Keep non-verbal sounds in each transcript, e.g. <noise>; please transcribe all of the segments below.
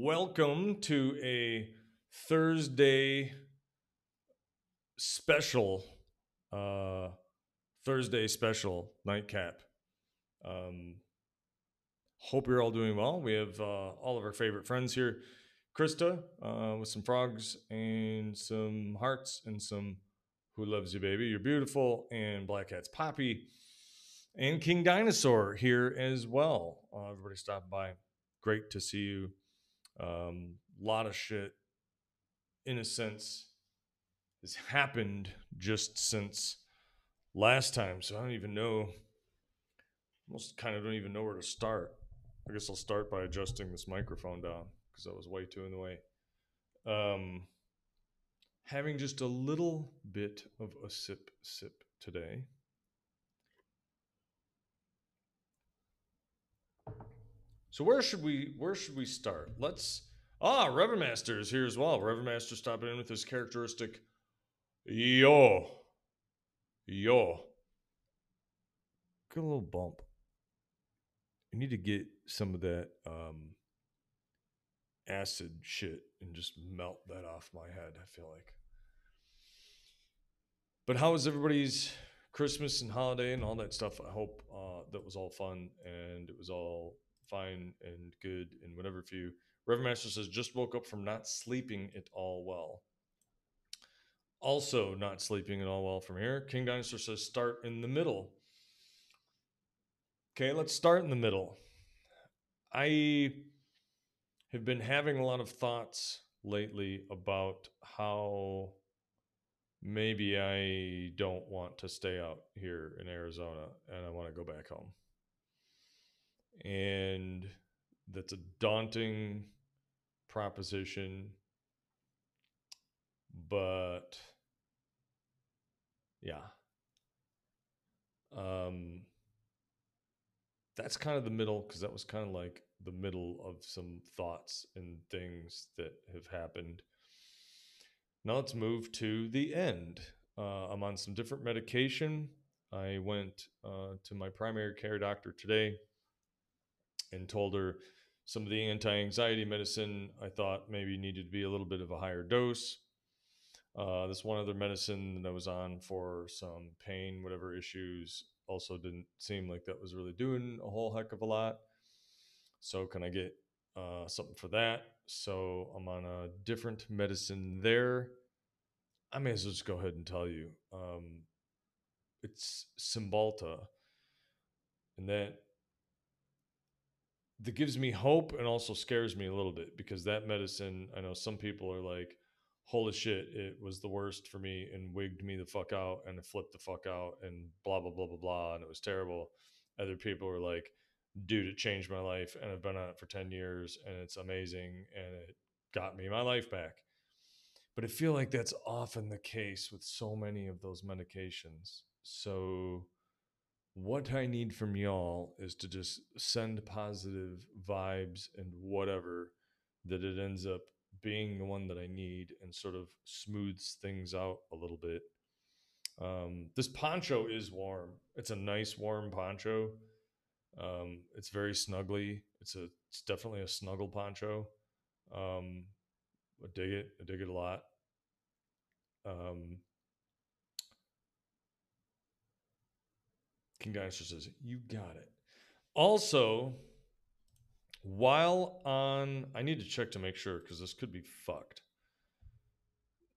welcome to a Thursday special, uh, Thursday special nightcap. Um, hope you're all doing well. We have uh, all of our favorite friends here. Krista uh, with some frogs and some hearts and some Who Loves You Baby, You're Beautiful, and Black Cat's Poppy, and King Dinosaur here as well. Uh, everybody stopped by. Great to see you. A um, lot of shit, in a sense, has happened just since last time. So I don't even know. Almost kind of don't even know where to start. I guess I'll start by adjusting this microphone down because that was way too in the way. Um, having just a little bit of a sip sip today. So where should we where should we start? Let's ah Reverend Master is here as well. Reverend Master stopping in with his characteristic yo yo. Got a little bump. You need to get some of that um, acid shit and just melt that off my head. I feel like. But how was everybody's Christmas and holiday and all that stuff? I hope uh, that was all fun and it was all fine and good and whatever for you. Reverend Master says, just woke up from not sleeping at all well. Also, not sleeping at all well from here. King Dinosaur says, start in the middle. Okay, let's start in the middle. I have been having a lot of thoughts lately about how maybe I don't want to stay out here in Arizona and I want to go back home and that's a daunting proposition but yeah. Um that's kind of the middle because that was kind of like the middle of some thoughts and things that have happened. Now let's move to the end. Uh, i'm on some different medication. I went uh, to my primary care doctor today and told her some of the anti-anxiety medicine I thought maybe needed to be a little bit of a higher dose. Uh, this one other medicine that I was on for some pain, whatever issues, also didn't seem like that was really doing a whole heck of a lot. So can I get uh, something for that? So I'm on a different medicine there. I may as well just go ahead and tell you. Um, it's Cymbalta, and that that gives me hope and also scares me a little bit because that medicine, I know some people are like, holy shit, it was the worst for me and wigged me the fuck out and flipped the fuck out and blah, blah, blah, blah, blah. And it was terrible. Other people are like, dude, it changed my life and I've been on it for 10 years and it's amazing and it got me my life back. But I feel like that's often the case with so many of those medications. So, what I need from y'all is to just send positive vibes and whatever that it ends up being the one that I need and sort of smooths things out a little bit. Um, this poncho is warm. It's a nice warm poncho. Um, it's very snuggly. It's a it's definitely a snuggle poncho. Um, I dig it. I dig it a lot. Um, King Dinosaur says, You got it. Also, while on, I need to check to make sure because this could be fucked.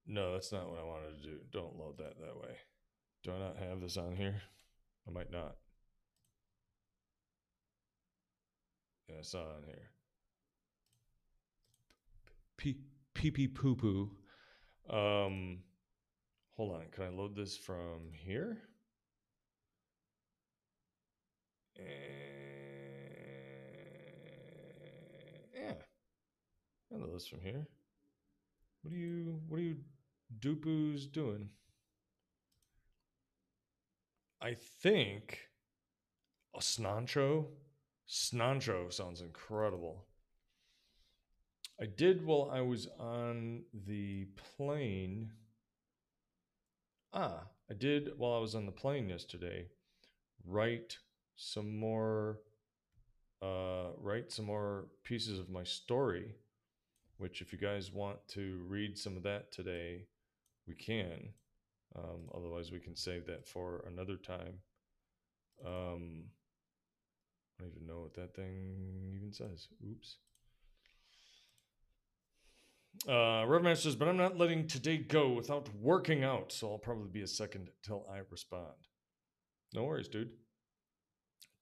No, that's not what I wanted to do. Don't load that that way. Do I not have this on here? I might not. Yeah, it's not on here. Pee pee poo poo. Um, hold on. Can I load this from here? Uh, yeah, I know this from here. What are you? What are you, Dupu's doing? I think a snancho. Snancho sounds incredible. I did while I was on the plane. Ah, I did while I was on the plane yesterday. Write some more uh, write some more pieces of my story which if you guys want to read some of that today, we can. Um, otherwise, we can save that for another time. Um, I don't even know what that thing even says. Oops. Uh, Reverend says, but I'm not letting today go without working out, so I'll probably be a second till I respond. No worries, dude.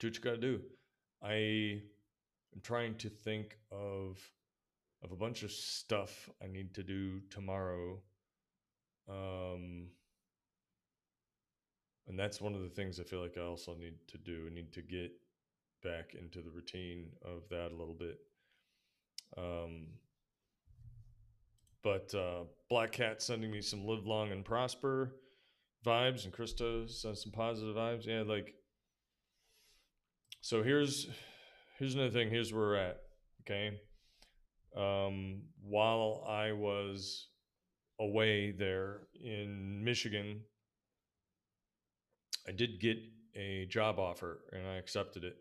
Do what you gotta do. I am trying to think of of a bunch of stuff I need to do tomorrow. Um, and that's one of the things I feel like I also need to do. I need to get back into the routine of that a little bit. Um, but uh, Black Cat sending me some live long and prosper vibes, and Krista sends some positive vibes. Yeah, like so. Here's here's another thing. Here's where we're at. Okay. Um, while I was away there in Michigan, I did get a job offer and I accepted it.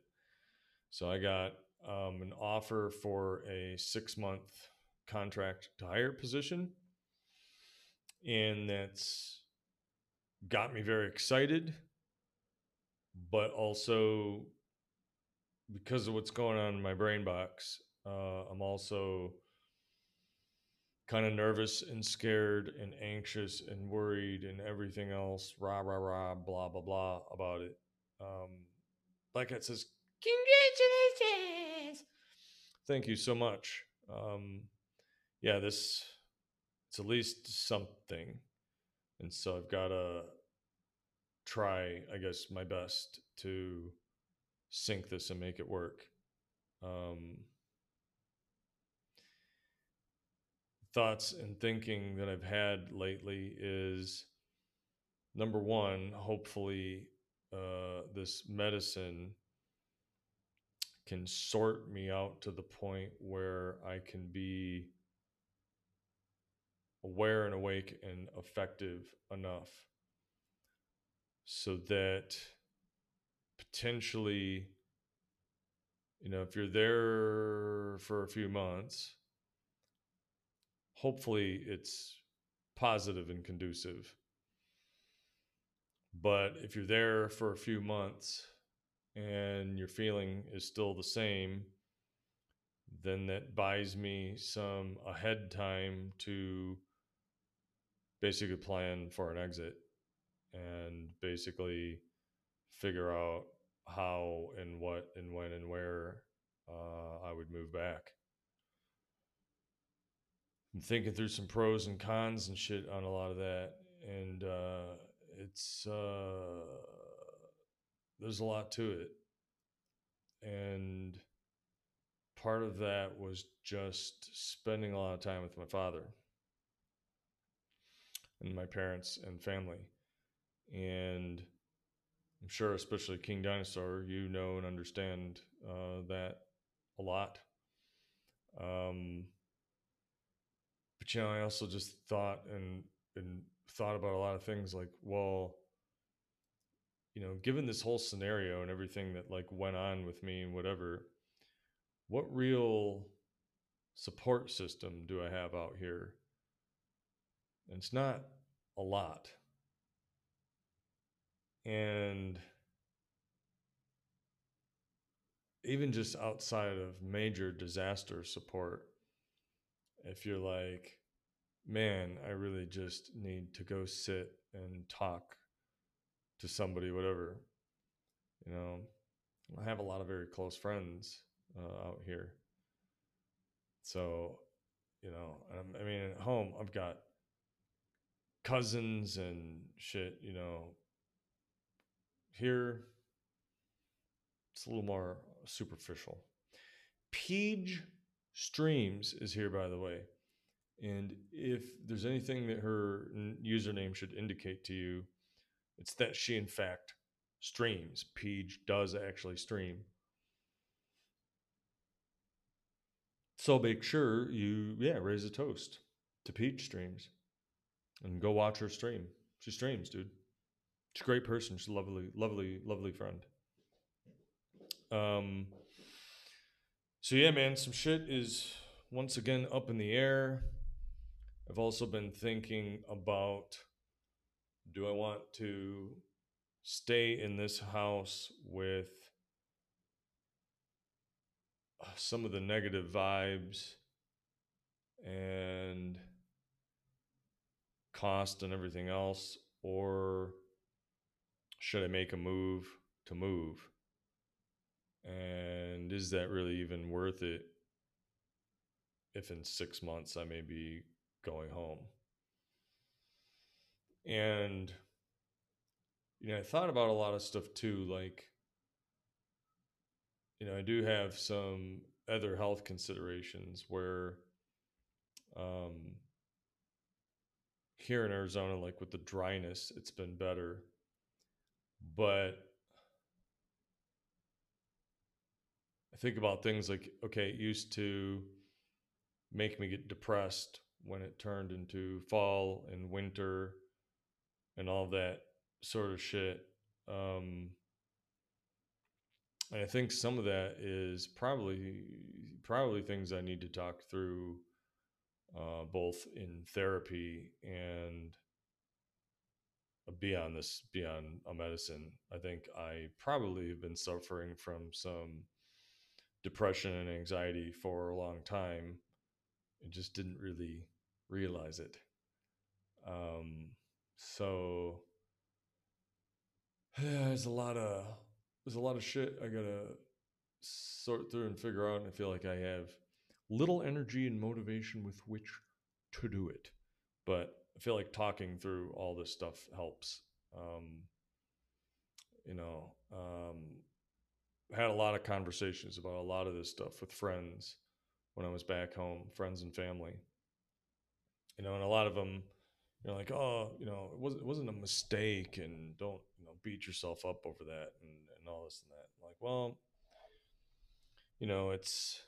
So I got um, an offer for a six month contract to hire position. And that's got me very excited, but also because of what's going on in my brain box, uh, I'm also kind of nervous and scared and anxious and worried and everything else, rah, rah, rah, blah, blah, blah about it. Um, like it says, congratulations. Thank you so much. Um, yeah, this it's at least something. And so I've got to try, I guess, my best to sync this and make it work. Um, thoughts and thinking that I've had lately is number one, hopefully, uh, this medicine can sort me out to the point where I can be aware and awake and effective enough so that potentially you know if you're there for a few months hopefully it's positive and conducive. But if you're there for a few months and your feeling is still the same then that buys me some ahead time to basically plan for an exit and basically figure out how and what and when and where uh, I would move back. I'm thinking through some pros and cons and shit on a lot of that, and uh, it's uh, there's a lot to it, and part of that was just spending a lot of time with my father and my parents and family. And I'm sure, especially King Dinosaur, you know and understand uh, that a lot. Um, but you know, I also just thought and and thought about a lot of things like, well, you know, given this whole scenario and everything that like went on with me and whatever, what real support system do I have out here and it's not a lot. And even just outside of major disaster support, if you're like, man, I really just need to go sit and talk to somebody, whatever, you know, I have a lot of very close friends uh, out here. So, you know, I mean, at home, I've got cousins and shit, you know. Here, it's a little more superficial. Peach Streams is here, by the way. And if there's anything that her username should indicate to you, it's that she, in fact, streams. Peach does actually stream. So make sure you, yeah, raise a toast to Peach Streams and go watch her stream. She streams, dude. She's a great person. She's a lovely, lovely, lovely friend. Um. So yeah, man, some shit is once again up in the air. I've also been thinking about do I want to stay in this house with some of the negative vibes and cost and everything else, or should I make a move to move? And is that really even worth it if in six months I may be going home? And, you know, I thought about a lot of stuff too. Like, you know, I do have some other health considerations where, um, here in Arizona, like with the dryness, it's been better. But I think about things like, okay, it used to make me get depressed when it turned into fall and winter and all that sort of shit. Um, and I think some of that is probably probably things I need to talk through, uh, both in therapy and beyond this, beyond a medicine. I think I probably have been suffering from some depression and anxiety for a long time and just didn't really realize it. Um, so yeah, <sighs> there's a lot of there's a lot of shit I gotta sort through and figure out. And I feel like I have little energy and motivation with which to do it. But I feel like talking through all this stuff helps. Um, you know, um, had a lot of conversations about a lot of this stuff with friends when I was back home, friends and family. You know, and a lot of them, you know, like, oh, you know, it wasn't it wasn't a mistake, and don't you know beat yourself up over that, and and all this and that. like, well, you know, it's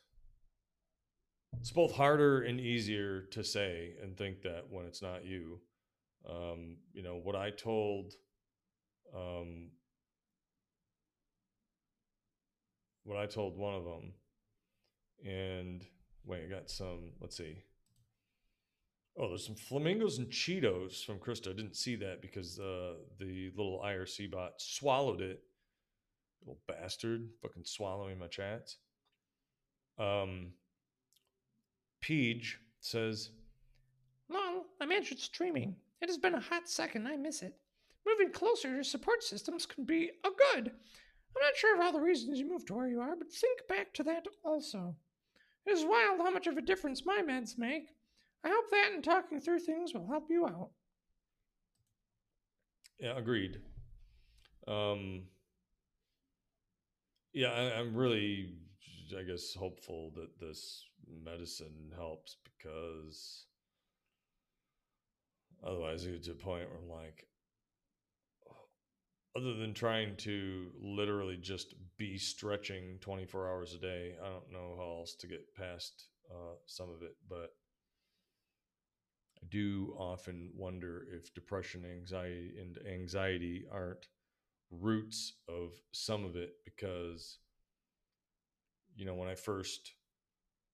it's both harder and easier to say and think that when it's not you. Um, you know, what I told um, what I told one of them, and wait, I got some. Let's see. Oh, there's some flamingos and Cheetos from Krista. I didn't see that because uh, the little IRC bot swallowed it. Little bastard, fucking swallowing my chats. Um, Peach says, Lol, I'm entered streaming. It has been a hot second. I miss it. Moving closer to support systems can be a good. I'm not sure of all the reasons you moved to where you are, but think back to that also. It is wild how much of a difference my meds make. I hope that and talking through things will help you out. Yeah, agreed. Um, yeah, I, I'm really, I guess, hopeful that this medicine helps because otherwise I get to a point where I'm like, other than trying to literally just be stretching 24 hours a day, I don't know how else to get past uh, some of it. But I do often wonder if depression, anxiety, and anxiety aren't roots of some of it because, you know, when I first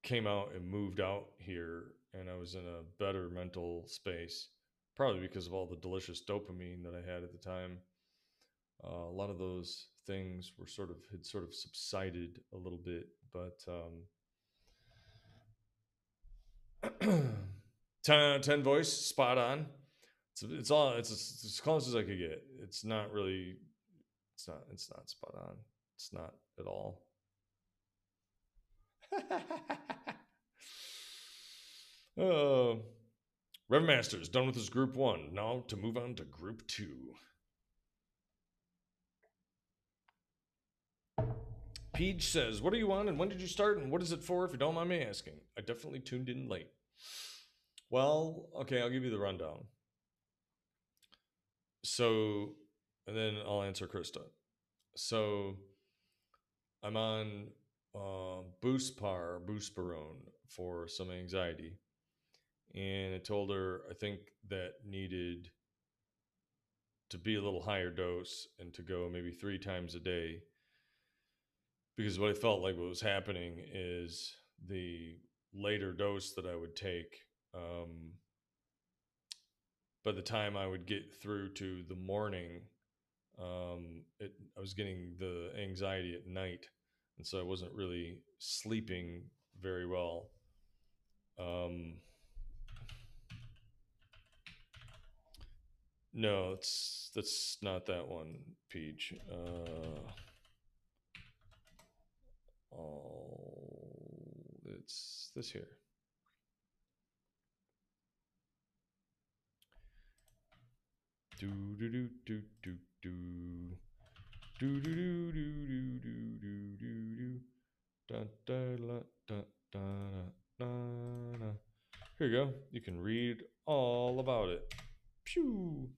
came out and moved out here and I was in a better mental space, probably because of all the delicious dopamine that I had at the time uh, a lot of those things were sort of had sort of subsided a little bit, but um, <clears throat> 10, 10 voice spot on. It's, it's all it's, it's as close as I could get. It's not really. It's not. It's not spot on. It's not at all. <laughs> uh, Rev Masters done with his group one. Now to move on to group two. Peach says, What are you on and when did you start and what is it for if you don't mind me asking? I definitely tuned in late. Well, okay, I'll give you the rundown. So, and then I'll answer Krista. So, I'm on uh, Buspar, Buspirone for some anxiety. And I told her I think that needed to be a little higher dose and to go maybe three times a day because what I felt like what was happening is the later dose that I would take. Um, by the time I would get through to the morning, um, it, I was getting the anxiety at night, and so I wasn't really sleeping very well. Um, no, it's that's not that one, Peach. Uh, oh, it's this here. Do do do do do do do do do do do do do do do da da la da da da da. Here you go. You can read all about it. Pew.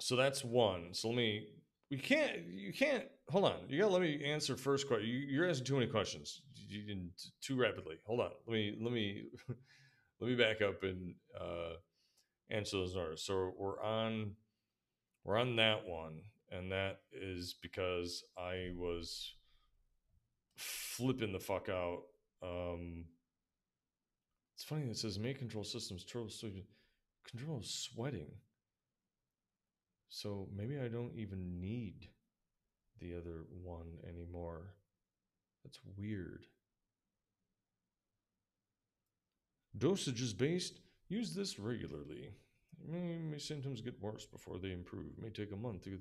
So that's one. So let me. We can't. You can't. Hold on. You gotta let me answer first question. You, you're asking too many questions. You can too rapidly. Hold on. Let me. Let me. <laughs> let me back up and uh, answer those orders. So we're on. We're on that one, and that is because I was flipping the fuck out. Um, it's funny that it says may control systems sleep, control sweating. So maybe I don't even need the other one anymore. That's weird. Dosage is based. Use this regularly. May, may symptoms get worse before they improve. May take a month to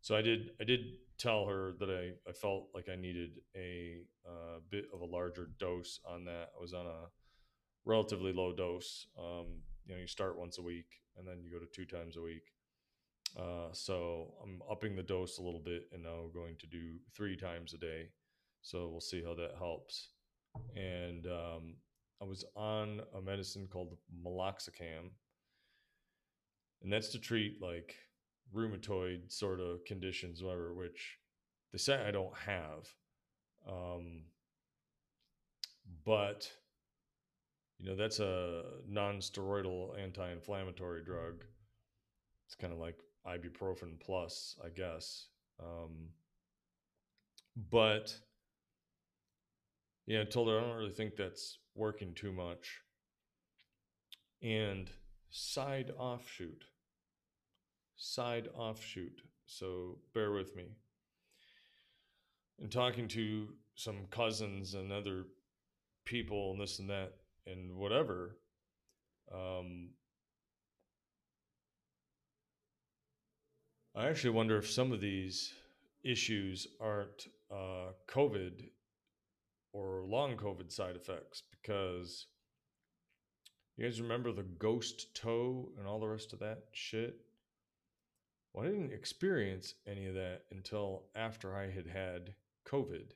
so I did I did tell her that I, I felt like I needed a uh, bit of a larger dose on that. I was on a relatively low dose. Um, you know, you start once a week and then you go to two times a week. Uh, so I'm upping the dose a little bit and now going to do three times a day. So we'll see how that helps. And um, I was on a medicine called meloxicam, and that's to treat like rheumatoid sort of conditions, whatever, which they say I don't have. Um, but you know that's a non-steroidal anti-inflammatory drug. It's kind of like ibuprofen plus, I guess. Um, but yeah, I told her I don't really think that's working too much. And side offshoot side offshoot. So bear with me. In talking to some cousins and other people and this and that and whatever, um, I actually wonder if some of these issues aren't uh, COVID or long COVID side effects because you guys remember the ghost toe and all the rest of that shit? Well, I didn't experience any of that until after I had had COVID.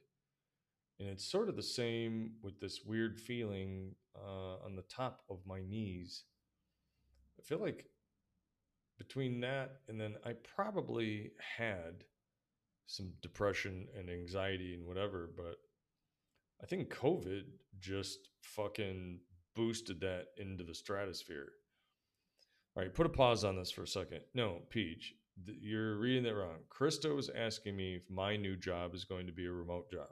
And it's sort of the same with this weird feeling uh, on the top of my knees. I feel like between that and then I probably had some depression and anxiety and whatever, but I think COVID just fucking boosted that into the stratosphere. All right, put a pause on this for a second. No, Peach, you're reading that wrong. Krista was asking me if my new job is going to be a remote job.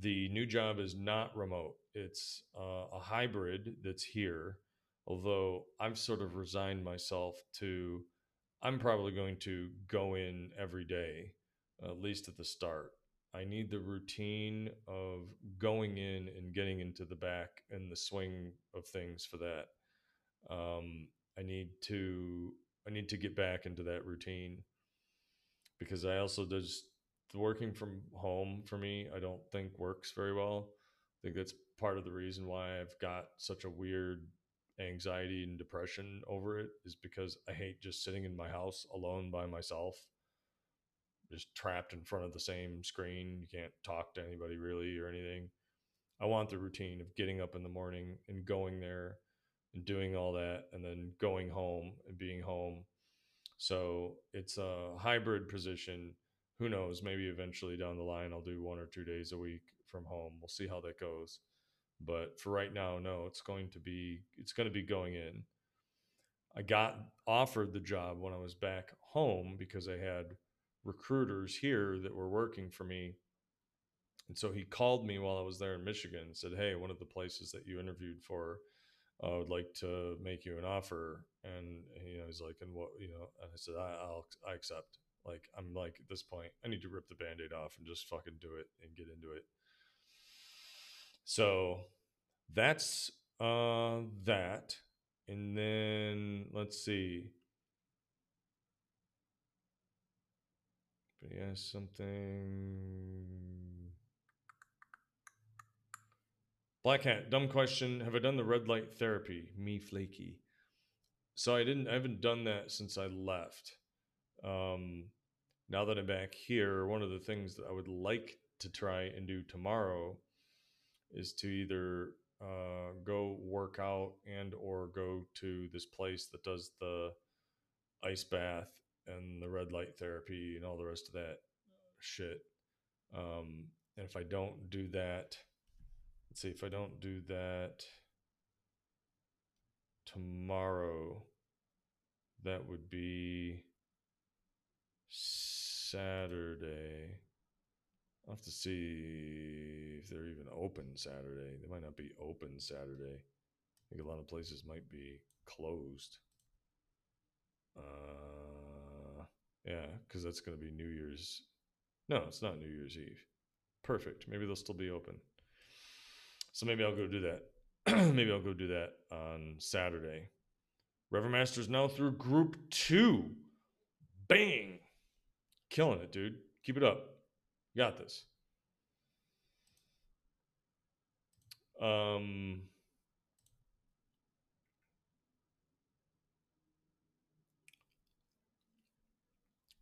The new job is not remote. It's uh, a hybrid that's here. Although I've sort of resigned myself to, I'm probably going to go in every day, at least at the start. I need the routine of going in and getting into the back and the swing of things for that. Um, I need to I need to get back into that routine because I also does working from home for me. I don't think works very well. I think that's part of the reason why I've got such a weird anxiety and depression over it is because I hate just sitting in my house alone by myself, just trapped in front of the same screen. You can't talk to anybody really or anything. I want the routine of getting up in the morning and going there and doing all that and then going home and being home. So it's a hybrid position. Who knows? Maybe eventually down the line, I'll do one or two days a week from home. We'll see how that goes. But for right now, no, it's going to be it's going to be going in. I got offered the job when I was back home because I had recruiters here that were working for me And so he called me while I was there in Michigan and said, Hey, one of the places that you interviewed for I would like to make you an offer. And, you know, he's like, and what, you know, and I said, I, I'll, I accept. Like, I'm like, at this point, I need to rip the band aid off and just fucking do it and get into it. So that's uh, that. And then let's see. But yeah, something. Black Cat, dumb question. Have I done the red light therapy? Me flaky. So I didn't. I haven't done that since I left. Um, now that I'm back here, one of the things that I would like to try and do tomorrow is to either uh, go work out and or go to this place that does the ice bath and the red light therapy and all the rest of that shit. Um, and if I don't do that, let's see if I don't do that tomorrow, that would be Saturday. I'll have to see if they're even open Saturday. They might not be open Saturday. I think a lot of places might be closed. Uh, yeah, because that's going to be New Year's. No, it's not New Year's Eve. Perfect. Maybe they'll still be open. So maybe I'll go do that. <clears throat> maybe I'll go do that on Saturday. Reverend Master's now through group two. Bang! Killing it, dude. Keep it up. You got this. Um,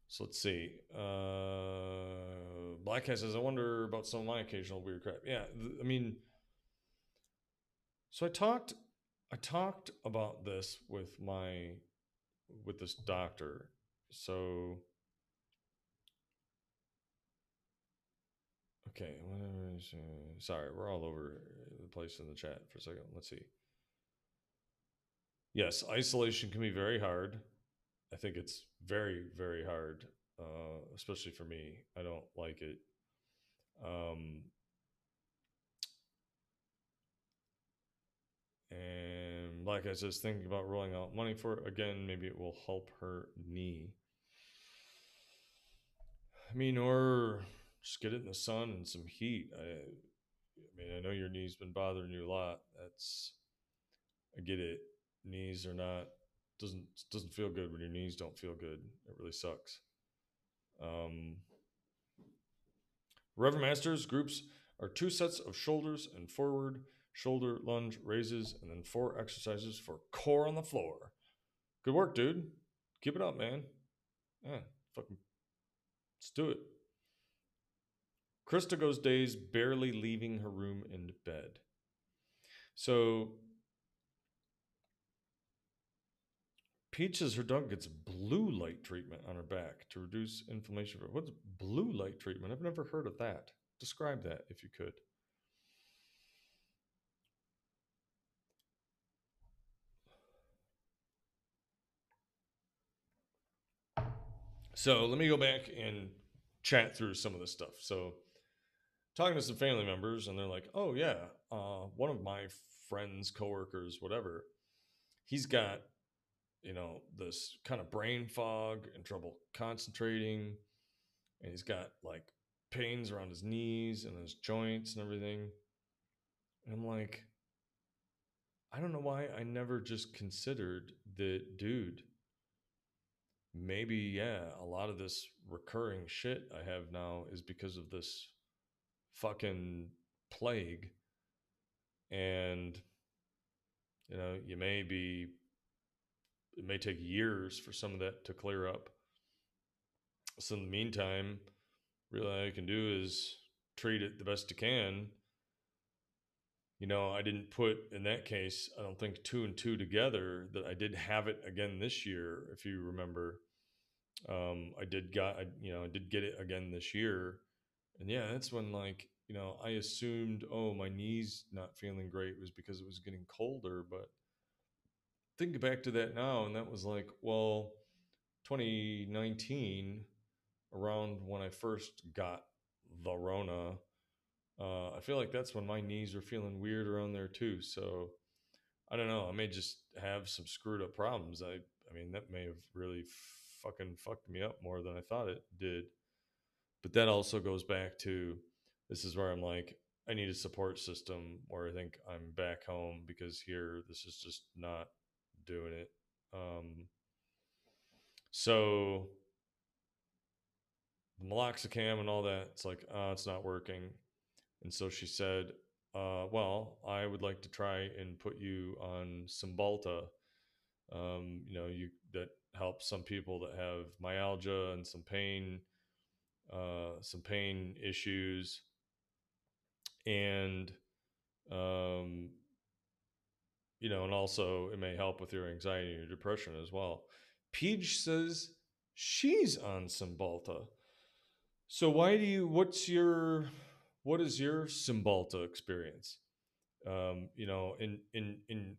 so let's see. Uh, Black Cat says, I wonder about some of my occasional weird crap. Yeah, th- I mean, so I talked, I talked about this with my, with this doctor. So Okay. Sorry, we're all over the place in the chat for a second. Let's see. Yes, isolation can be very hard. I think it's very, very hard, uh, especially for me. I don't like it. Um, and like I says, thinking about rolling out money for it again, maybe it will help her knee. I mean, or just get it in the sun and some heat. I, I mean, I know your knee's been bothering you a lot. That's, I get it. Knees are not doesn't doesn't feel good when your knees don't feel good. It really sucks. Um, Reverend Masters groups are two sets of shoulders and forward shoulder lunge raises, and then four exercises for core on the floor. Good work, dude. Keep it up, man. Yeah, fucking, let's do it. Krista goes days barely leaving her room and bed. So Peach says her dog gets blue light treatment on her back to reduce inflammation. What's blue light treatment? I've never heard of that. Describe that if you could. So let me go back and chat through some of this stuff. So talking to some family members and they're like, oh, yeah, uh, one of my friends, coworkers, whatever, he's got, you know, this kind of brain fog and trouble concentrating. And he's got like pains around his knees and his joints and everything. And I'm like, I don't know why I never just considered that, dude, maybe, yeah, a lot of this recurring shit I have now is because of this fucking plague. And you know you may be it may take years for some of that to clear up. So in the meantime really all you can do is treat it the best you can. You know i didn't put in that case i don't think two and two together that i did have it again this year if you remember um i did got I, you know i did get it again this year and yeah, that's when like, you know, I assumed, oh, my knees not feeling great was because it was getting colder, but think back to that now and that was like, well, 2019 around when I first got the Rona, uh, I feel like that's when my knees were feeling weird around there too. So I don't know. I may just have some screwed up problems. I I mean that may have really fucking fucked me up more than I thought it did. But that also goes back to this is where I'm like I need a support system where I think I'm back home because here this is just not doing it. Um, so the meloxicam and all that, it's like, uh, it's not working. And so she said, uh, well, I would like to try and put you on Cymbalta. Um, you know, you that helps some people that have myalgia and some pain, uh, some pain issues, and um, you know, and also it may help with your anxiety and your depression as well. Peach says she's on Cymbalta. So why do you? What's your? What is your Cymbalta experience? Um, you know, in in in,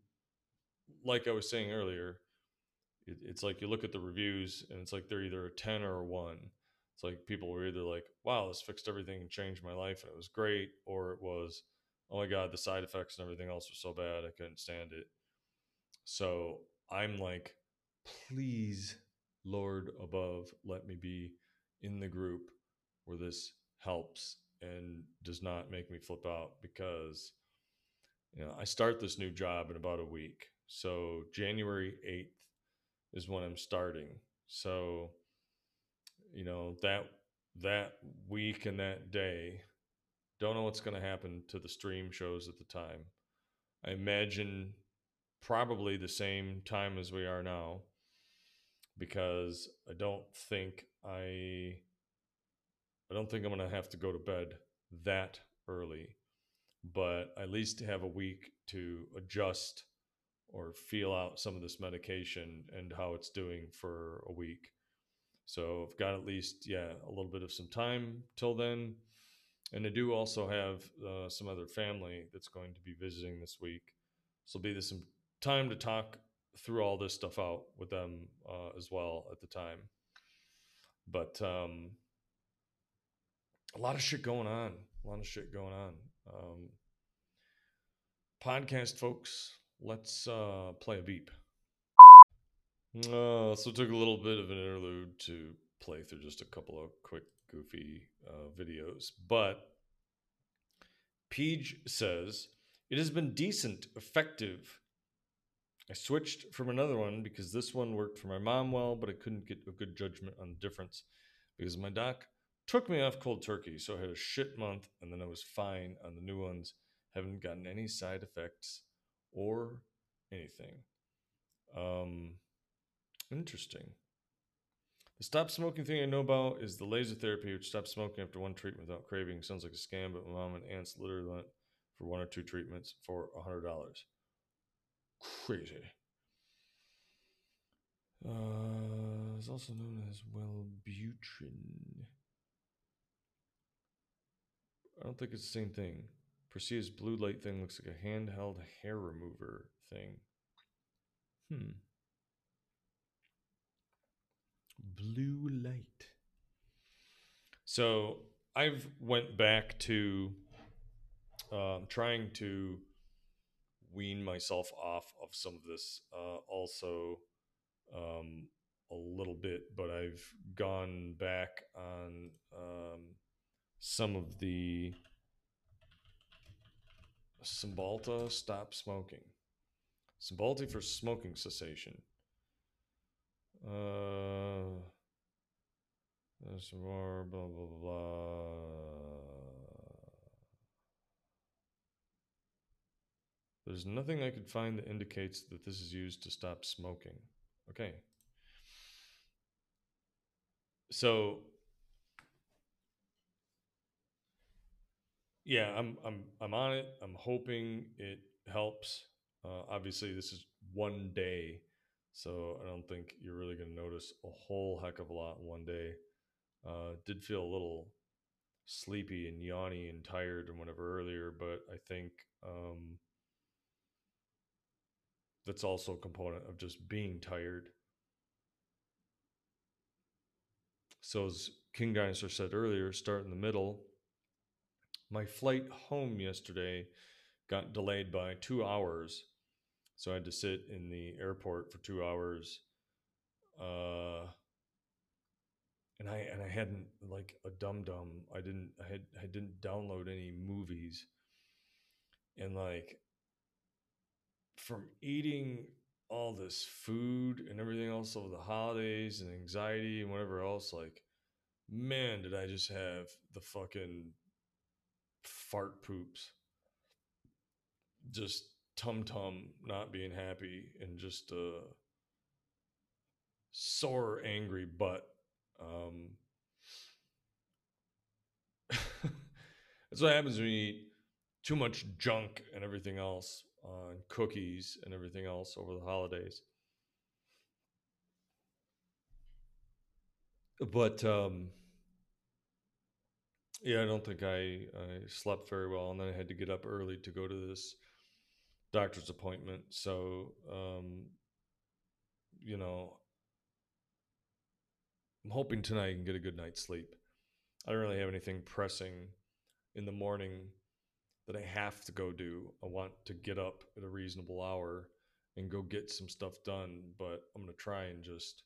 like I was saying earlier, it, it's like you look at the reviews and it's like they're either a ten or a one. It's like people were either like, "Wow, this fixed everything and changed my life and it was great," or it was, "Oh my god, the side effects and everything else was so bad I couldn't stand it." So I'm like, please, Lord above, let me be in the group where this helps and does not make me flip out because you know I start this new job in about a week. So January 8th is when I'm starting. So you know that that week and that day don't know what's going to happen to the stream shows at the time. I imagine probably the same time as we are now because I don't think I I don't think I'm going to have to go to bed that early, but at least have a week to adjust or feel out some of this medication and how it's doing for a week. So I've got at least yeah a little bit of some time till then, and I do also have uh, some other family that's going to be visiting this week. So be some time to talk through all this stuff out with them uh, as well at the time. But um, a lot of shit going on. A lot of shit going on. Um, podcast folks, let's uh, play a beep. Uh, so it took a little bit of an interlude to play through just a couple of quick goofy uh, videos, but Peach says it has been decent, effective, I switched from another one because this one worked for my mom well, but I couldn't get a good judgment on the difference because my doc took me off cold turkey. So I had a shit month and then I was fine on the new ones. Haven't gotten any side effects or anything. Um, interesting. The stop smoking thing I know about is the laser therapy, which stops smoking after one treatment without craving. Sounds like a scam, but my mom and aunts literally went for one or two treatments for a $100 crazy. Uh, it's also known as Wellbutrin. I don't think it's the same thing. Perseus blue light thing looks like a handheld hair remover thing. Hmm. Blue light. So I've went back to um, trying to wean myself off of some of this uh, also um, a little bit, but I've gone back on um, some of the Cymbalta stop smoking. Cymbalta for smoking cessation. Uh, more, blah, blah, blah. There's nothing I could find that indicates that this is used to stop smoking. Okay. So yeah, I'm I'm I'm on it. I'm hoping it helps. Uh, obviously, this is one day, so I don't think you're really going to notice a whole heck of a lot in one day. Uh, did feel a little sleepy and yawny and tired and whatever earlier, but I think um, that's also a component of just being tired. So, as King Dinosaur said earlier, start in the middle my flight home yesterday got delayed by two hours. So I had to sit in the airport for two hours. Uh, and I and I hadn't like a dum dum. I didn't I had I didn't download any movies. And like from eating all this food and everything else over the holidays and anxiety and whatever else, like, man, did I just have the fucking fart poops. Just tum tum not being happy and just a sore, angry butt. Um, <laughs> that's what happens when you eat too much junk and everything else on uh, cookies and everything else over the holidays. But um, yeah, I don't think I, I slept very well, and then I had to get up early to go to this doctor's appointment. So, um, you know, I'm hoping tonight I can get a good night's sleep. I don't really have anything pressing in the morning that I have to go do. I want to get up at a reasonable hour and go get some stuff done, but I'm going to try and just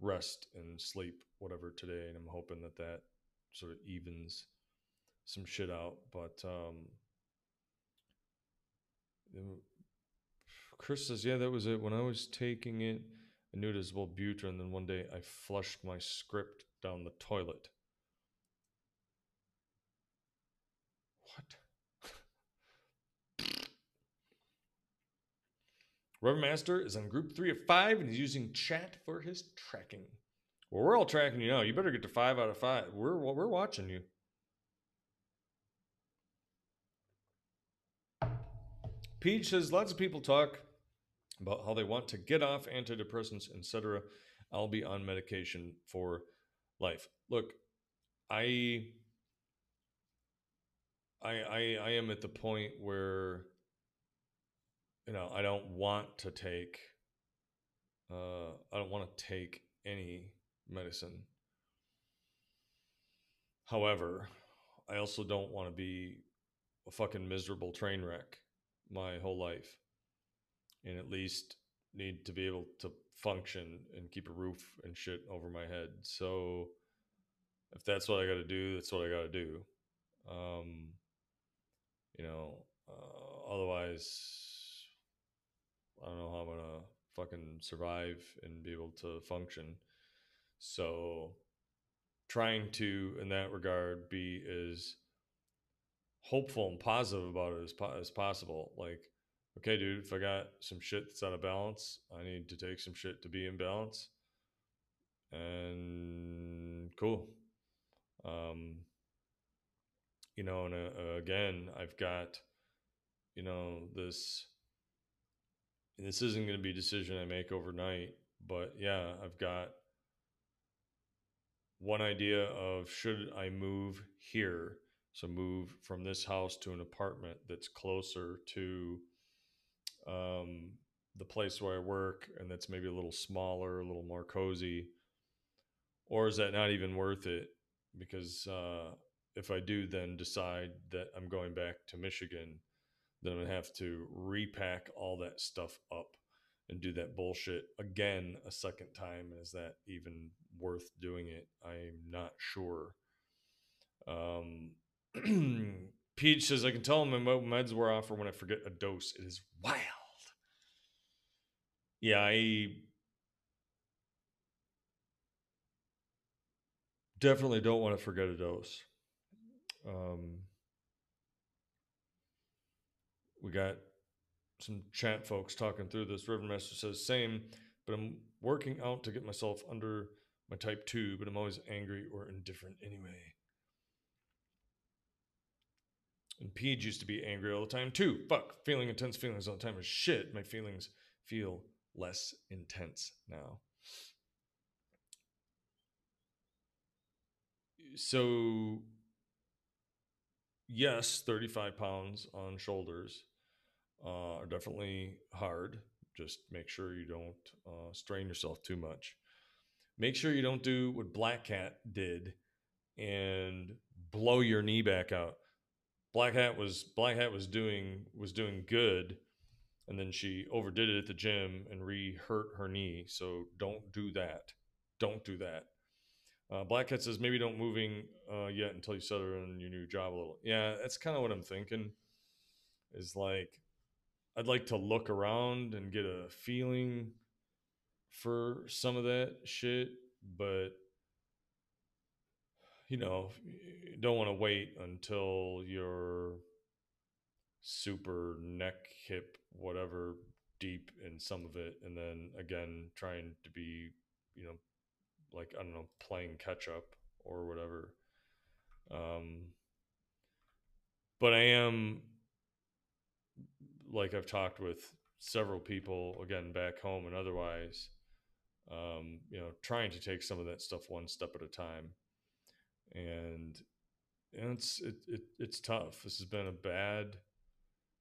rest and sleep whatever today. And I'm hoping that that sort of evens some shit out. But um, Chris says, yeah, that was it. When I was taking it, I knew it was Wellbutrin. And then one day I flushed my script down the toilet. What? <laughs> Reverend Master is on group three of five and he's using chat for his tracking. Well, we're all tracking you now. You better get to five out of five. We're we're watching you. Peach says lots of people talk about how they want to get off antidepressants, etc. I'll be on medication for life. Look, I I I, I am at the point where you know, I don't want to take uh I don't want to take any medicine. However, I also don't want to be a fucking miserable train wreck my whole life and at least need to be able to function and keep a roof and shit over my head. So if that's what I got to do, that's what I got to do. Um, you know, uh, otherwise I don't know how I'm gonna fucking survive and be able to function. So trying to, in that regard, be as hopeful and positive about it as, as possible. Like, okay, dude, if I got some shit that's out of balance, I need to take some shit to be in balance. And cool. Um, you know, and uh, again, I've got, you know, this this isn't going to be a decision I make overnight, but yeah, I've got one idea of should I move here? So move from this house to an apartment that's closer to um, the place where I work and that's maybe a little smaller, a little more cozy. Or is that not even worth it? Because uh, if I do then decide that I'm going back to Michigan, then I'm gonna have to repack all that stuff up and do that bullshit again a second time. Is that even worth doing it? I'm not sure. Um, <clears throat> Peach says, I can tell my meds were off or when I forget a dose. It is wild. Yeah, I definitely don't want to forget a dose. Um, we got some chat folks talking through this. Rivermaster says, same, but I'm working out to get myself under my type 2, but I'm always angry or indifferent anyway. And Peach used to be angry all the time too. Fuck, feeling intense feelings all the time is shit. My feelings feel less intense now. So, yes, 35 pounds on shoulders uh, are definitely hard. Just make sure you don't uh, strain yourself too much. Make sure you don't do what Black Cat did and blow your knee back out. Black Cat was Black Cat was doing was doing good, and then she overdid it at the gym and re-hurt her knee. So don't do that. Don't do that. Uh, Black Cat says maybe don't moving uh, yet until you settle in your new job a little. Yeah, that's kind of what I'm thinking. Is like I'd like to look around and get a feeling for some of that shit, but you know, you don't want to wait until you're super neck, hip, whatever deep in some of it, and then again trying to be, you know, like I don't know, playing catch up or whatever. Um, but I am like I've talked with several people again back home and otherwise, um, you know, trying to take some of that stuff one step at a time, and and it's it, it it's tough. This has been a bad,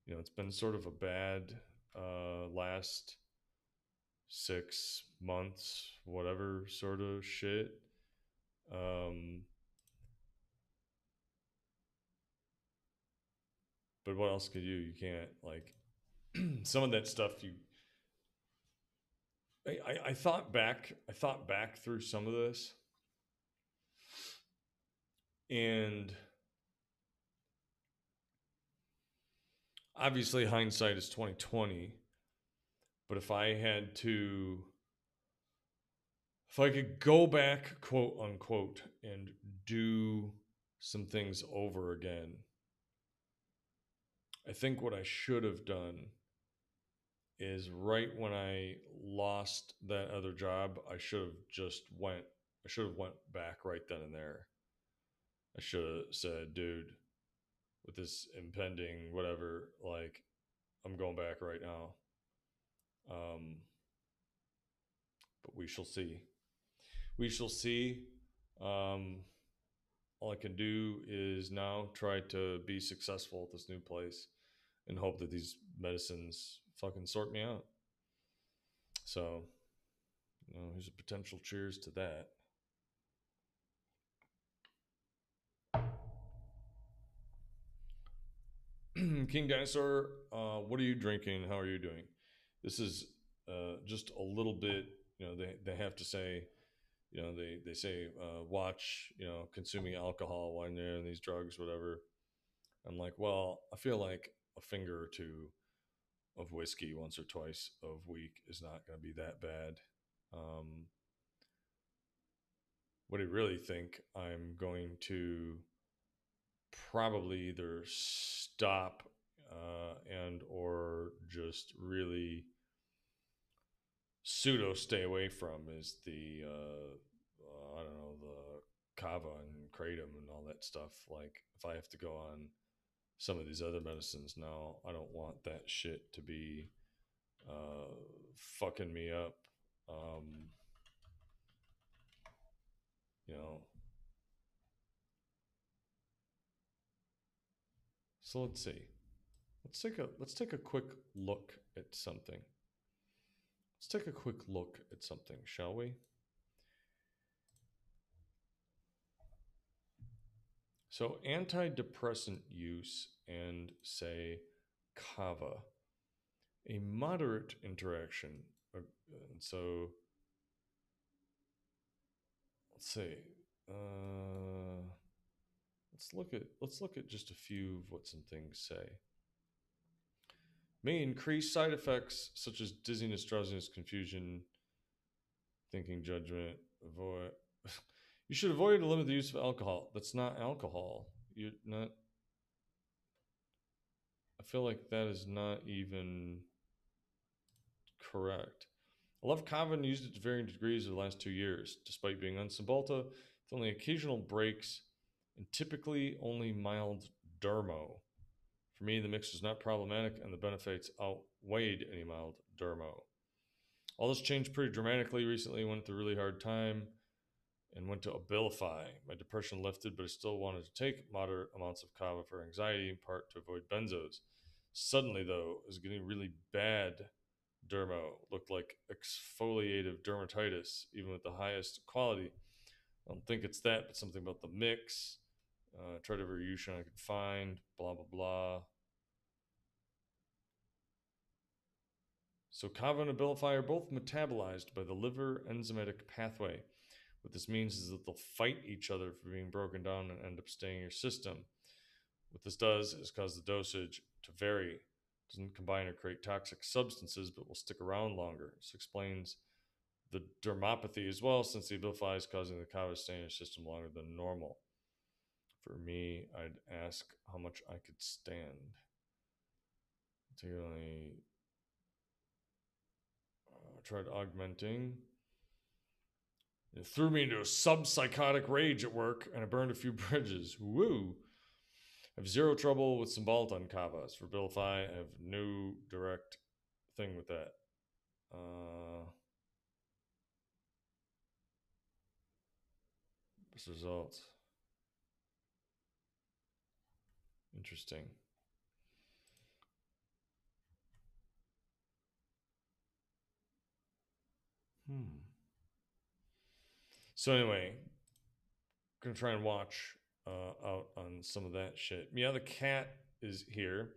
you know, it's been sort of a bad uh, last six months, whatever sort of shit. Um, but what else could you? You can't like <clears throat> some of that stuff. You, I, I, I thought back. I thought back through some of this, and obviously hindsight is twenty twenty. But if I had to, if I could go back, quote unquote, and do some things over again, I think what I should have done is right when I lost that other job, I should have just went I should have went back right then and there. I should have said, dude, with this impending whatever, like I'm going back right now. Um, but we shall see. We shall see. Um, all I can do is now try to be successful at this new place and hope that these medicines fucking sort me out. So, you know, here's a potential cheers to that. <clears throat> King Dinosaur, uh, what are you drinking? How are you doing? This is uh, just a little bit, you know, they, they have to say, you know, they, they say, uh, watch, you know, consuming alcohol when they're in these drugs, whatever. I'm like, well, I feel like a finger or two of whiskey once or twice a week is not going to be that bad. Um, what I really think I'm going to probably either stop uh, and or just really pseudo stay away from is the uh, uh, I don't know the kava and kratom and all that stuff. Like if I have to go on some of these other medicines now, I don't want that shit to be uh, fucking me up. Um, you know. So let's see. Let's take a let's take a quick look at something. Let's take a quick look at something, shall we? So, antidepressant use and, say, kava, a moderate interaction. And so, let's see. Uh, let's look at let's look at just a few of what some things say. May increase side effects such as dizziness, drowsiness, confusion, thinking, judgment. Avoid <laughs> you should avoid or limit the use of alcohol. That's not alcohol. You're not. I feel like that is not even correct. I love Kava used it to varying degrees over the last two years, despite being on Cymbalta with only occasional breaks and typically only mild dermo. For me, the mix was not problematic and the benefits outweighed any mild dermo. All this changed pretty dramatically recently. Went through a really hard time and went to Abilify. My depression lifted, but I still wanted to take moderate amounts of kava for anxiety, in part to avoid benzos. Suddenly, though, it was getting really bad dermo. Looked like exfoliative dermatitis, even with the highest quality. I don't think it's that, but something about the mix. Uh, tried every Yushin I could find. Blah blah blah. So kava and abilify are both metabolized by the liver enzymatic pathway. What this means is that they'll fight each other for being broken down and end up staying in your system. What this does is cause the dosage to vary. It doesn't combine or create toxic substances, but will stick around longer. This explains the dermopathy as well, since the abilify is causing the kava to stay in your system longer than normal. For me, I'd ask how much I could stand. Particularly, uh, tried augmenting. It threw me into a sub-psychotic rage at work, and I burned a few <laughs> bridges. Woo! I have zero trouble with some on kavas. For Abilify, I have no direct thing with that. Uh, the results? Interesting. Hmm. So anyway, gonna try and watch uh, out on some of that shit. Yeah, the cat is here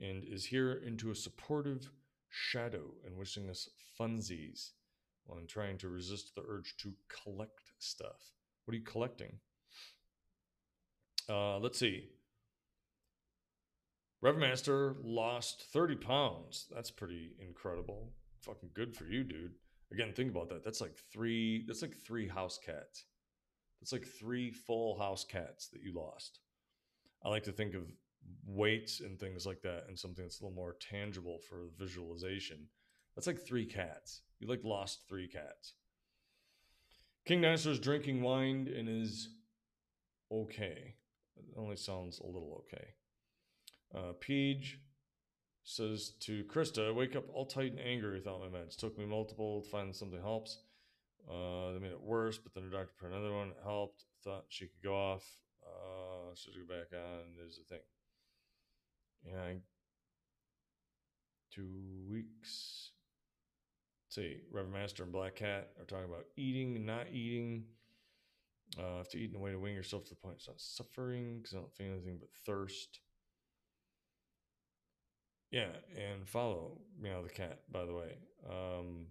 and is here into a supportive shadow and wishing us funsies while I'm trying to resist the urge to collect stuff. What are you collecting? Uh, let's see. Revmaster lost 30 pounds. That's pretty incredible. Fucking good for you, dude. Again, think about that. That's like three that's like three house cats. That's like three full house cats that you lost. I like to think of weights and things like that and something that's a little more tangible for visualization. That's like three cats. You like lost three cats. King Dinosaur's drinking wine and is okay. It only sounds a little okay. Uh, Peach says to Krista, I wake up all tight and angry without my meds. Took me multiple to find something helps. Uh, they made it worse, but then her doctor put another one. It helped. Thought she could go off. Uh, she go back on. There's the thing. Yeah, two weeks. Let's see, Reverend Master and Black Cat are talking about eating not eating. Uh, have to eat in a way to wing yourself to the point it's not suffering because I don't feel anything but thirst. Yeah, and follow Meow the Cat, by the way. Um,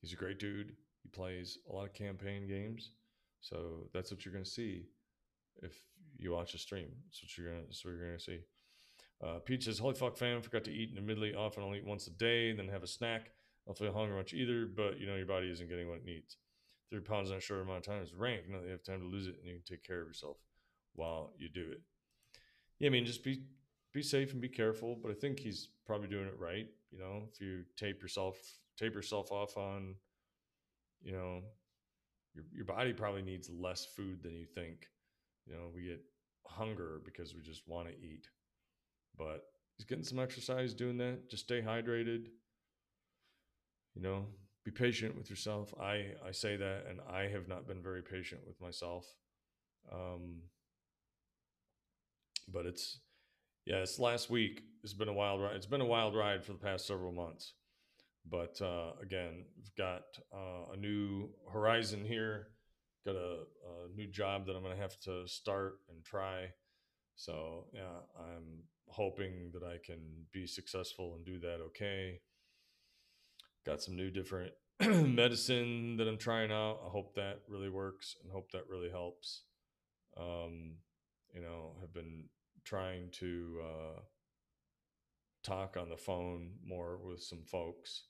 he's a great dude. He plays a lot of campaign games. So that's what you're going to see if you watch a stream. That's what you're going to, that's what you're going to see. Uh, Peach says, Holy fuck, fam, forgot to eat intermittently. Often I'll eat once a day, then have a snack. I don't feel hungry much either, but you know, your body isn't getting what it needs. Three pounds in a short amount of time is rank. You know, you have time to lose it and you can take care of yourself while you do it. Yeah, I mean, just be be safe and be careful. But I think he's probably doing it right. You know, if you tape yourself tape yourself off on, you know, your your body probably needs less food than you think. You know, we get hunger because we just want to eat. But he's getting some exercise doing that. Just stay hydrated. You know, be patient with yourself. I I say that, and I have not been very patient with myself. Um, but it's yeah, this last week It's been a wild ride. It's been a wild ride for the past several months. But uh, again, we've got uh, a new horizon here. Got a, a new job that I'm going to have to start and try. So yeah, I'm hoping that I can be successful and do that okay. Got some new different <clears throat> medicine that I'm trying out. I hope that really works and hope that really helps. Um, you know, have been trying to uh, talk on the phone more with some folks.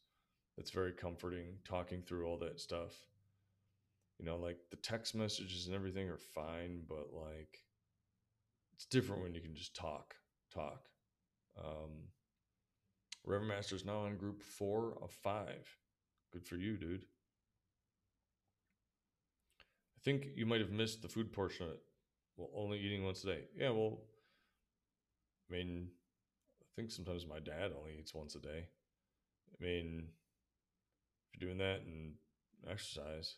It's very comforting talking through all that stuff. You know, like the text messages and everything are fine, but like it's different when you can just talk, talk. Um, Reverend Master's now on group four of five. Good for you, dude. I think you might have missed the food portion of it. Well, only eating once a day. Yeah, well, I mean, I think sometimes my dad only eats once a day. I mean, if you're doing that and exercise,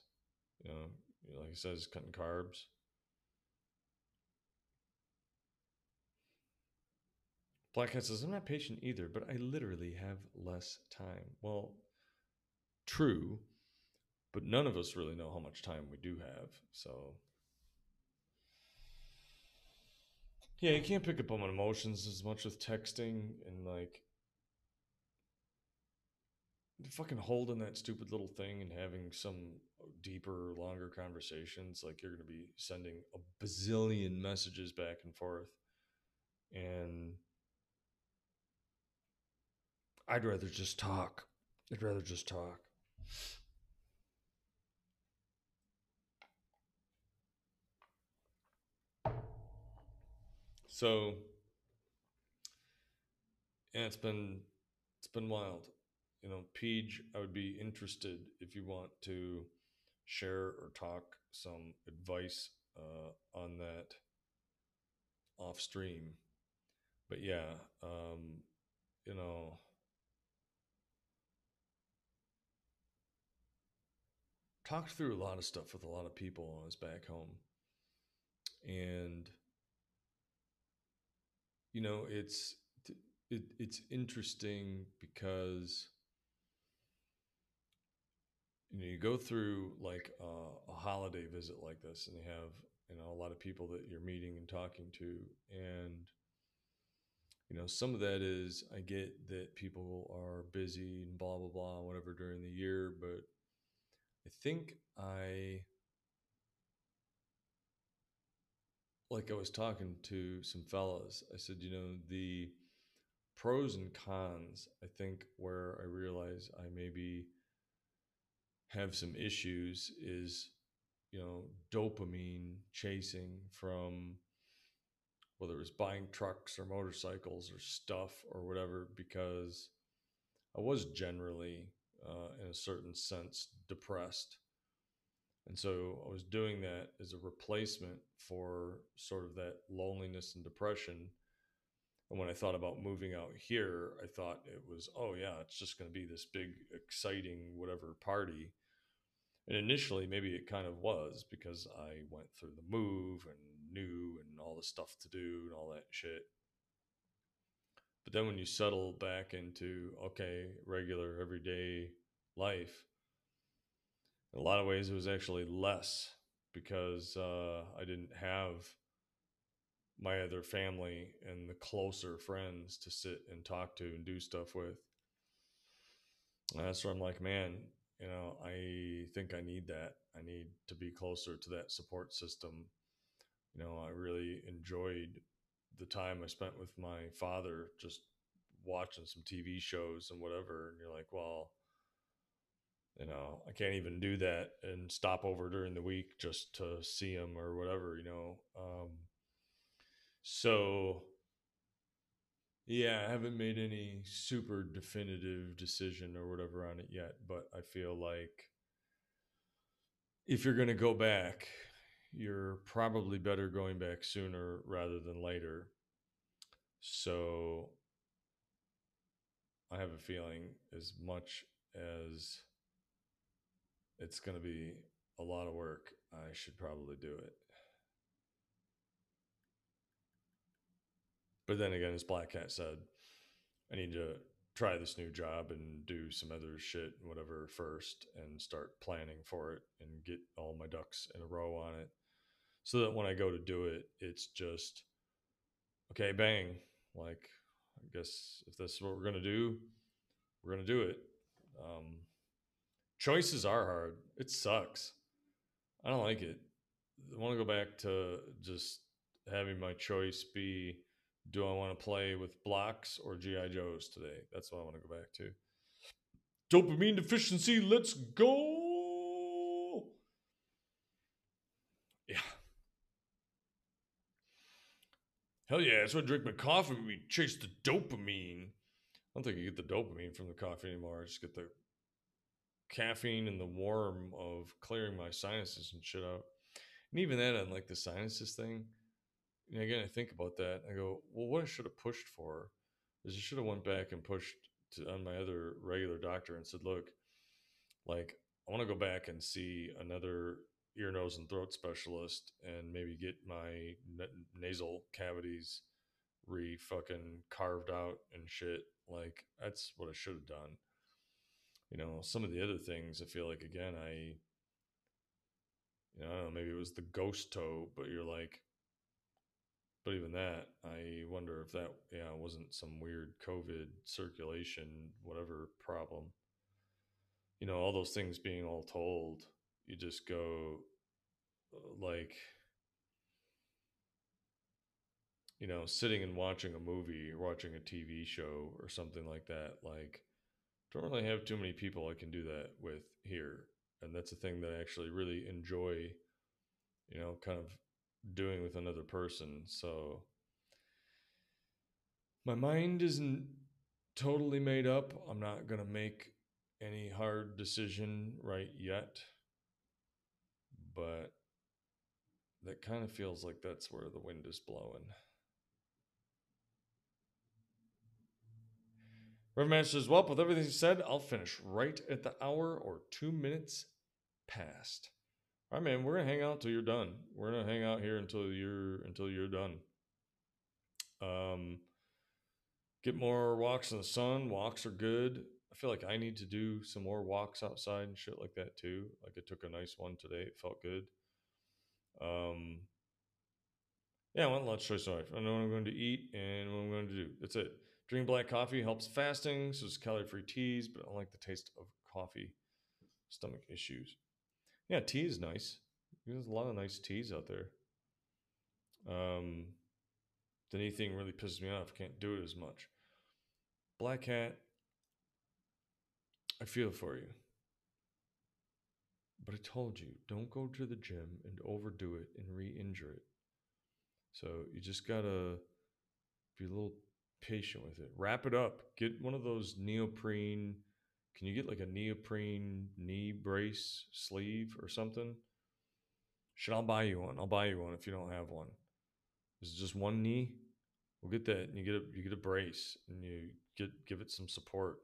you know, like he says, cutting carbs. Black Cat says, I'm not patient either, but I literally have less time. Well, true, but none of us really know how much time we do have. So Yeah, you can't pick up on emotions as much with texting and like fucking holding that stupid little thing and having some deeper, longer conversations. Like you're going to be sending a bazillion messages back and forth. And I'd rather just talk. I'd rather just talk. So, yeah, it's been it's been wild. You know, Peach, I would be interested if you want to share or talk some advice uh, on that off stream. But yeah, um, you know, talked through a lot of stuff with a lot of people when I was back home. And you know, it's it, it's interesting because you know you go through like a, a holiday visit like this and you have you know a lot of people that you're meeting and talking to and you know some of that is i get that people are busy and blah blah blah whatever during the year but I think I like I was talking to some fellas. I said, you know, the pros and cons, I think where I realize I maybe have some issues is, you know, dopamine chasing from whether it was buying trucks or motorcycles or stuff or whatever, because I was generally uh, in a certain sense, depressed. And so I was doing that as a replacement for sort of that loneliness and depression. And when I thought about moving out here, I thought it was, oh, yeah, it's just going to be this big, exciting, whatever party. And initially, maybe it kind of was because I went through the move and knew and all the stuff to do and all that shit. But then when you settle back into, okay, regular, everyday life, in a lot of ways, it was actually less because uh, I didn't have my other family and the closer friends to sit and talk to and do stuff with. And that's where I'm like, man, you know, I think I need that. I need to be closer to that support system. You know, I really enjoyed the time I spent with my father just watching some TV shows and whatever. And you're like, well, you know, I can't even do that and stop over during the week just to see him or whatever, you know. Um, so, yeah, I haven't made any super definitive decision or whatever on it yet, but I feel like if you're going to go back, you're probably better going back sooner rather than later. So I have a feeling as much as it's going to be a lot of work, I should probably do it. But then again, as Black Cat said, I need to try this new job and do some other shit, whatever, first and start planning for it and get all my ducks in a row on it so that when I go to do it, it's just okay, bang. Like, I guess if this is what we're going to do, we're going to do it. Um, choices are hard. It sucks. I don't like it. I want to go back to just having my choice be do I want to play with blocks or GI Joes today? That's what I want to go back to. Dopamine deficiency, let's go. Yeah. Hell yeah, that's why I drink my coffee. We chase the dopamine. I don't think you get the dopamine from the coffee anymore. I just get the caffeine and the warm of clearing my sinuses and shit out. And even that on like the sinuses thing, and again, I think about that. I go, well, what I should have pushed for is I should have went back and pushed to, on my other regular doctor and said, look, like I want to go back and see another ear, nose, and throat specialist and maybe get my nasal cavities re fucking carved out and shit. Like that's what I should have done you know, some of the other things, I feel like again, I, you know, I know, maybe it was the ghost toe, but you're like, but even that, I wonder if that yeah wasn't some weird COVID circulation whatever problem. You know, all those things being all told, you just go uh, like you know, sitting and watching a movie watching a TV show or something like that, like don't really have too many people I can do that with here. And that's a thing that I actually really enjoy, you know, kind of doing with another person. So my mind isn't totally made up. I'm not going to make any hard decision right yet. But that kind of feels like that's where the wind is blowing. Riverman says, Well, with everything said, I'll finish right at the hour or two minutes past. All right, man, we're gonna hang out till you're done. We're gonna hang out here until you're until you're done. Um get more walks in the sun. Walks are good. I feel like I need to do some more walks outside and shit like that too. Like I took a nice one today. It felt good. Um yeah, I want lunch choice life. I know what I'm going to eat and what I'm going to do. That's it. Drinking black coffee helps fasting, so it's calorie free teas, but I don't like the taste of coffee. Stomach issues. Yeah, tea is nice. There's a lot of nice teas out there. Um, if anything really pisses me off, can't do it as much. Black Cat, I feel for you. But I told you, don't go to the gym and overdo it and re injure it. So you just gotta be a little patient with it. Wrap it up. Get one of those neoprene. Can you get like a neoprene knee brace sleeve or something? Should I'll buy you one? I'll buy you one if you don't have one. Is it just one knee? We'll get that, and you get a you get a brace, and you get give it some support.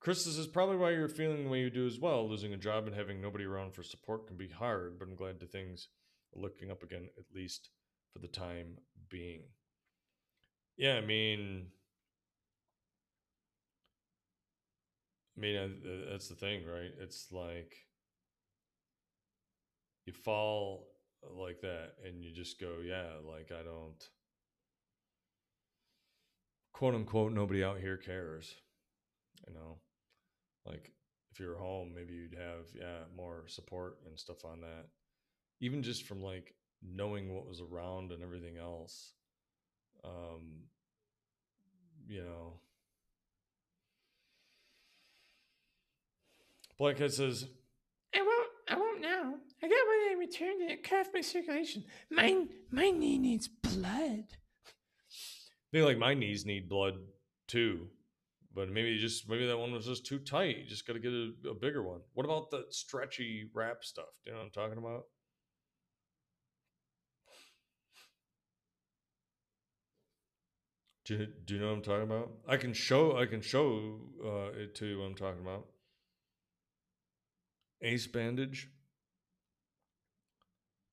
Chris this is probably why you're feeling the way you do as well. Losing a job and having nobody around for support can be hard, but I'm glad to things are looking up again, at least for the time being. Yeah, I mean, I mean uh, that's the thing, right? It's like you fall like that, and you just go, yeah, like I don't, quote unquote, nobody out here cares, you know, like if you're home, maybe you'd have yeah more support and stuff on that, even just from like knowing what was around and everything else um you know Black Cat says I won't. I won't now. I got when I returned and it cuffed my circulation. My my knee needs blood. I think like my knees need blood too but maybe just maybe that one was just too tight you just got to get a, a bigger one what about the stretchy wrap stuff do you know what i'm talking about Do you, do you know what I'm talking about? I can show I can show uh, it to you what I'm talking about. Ace bandage.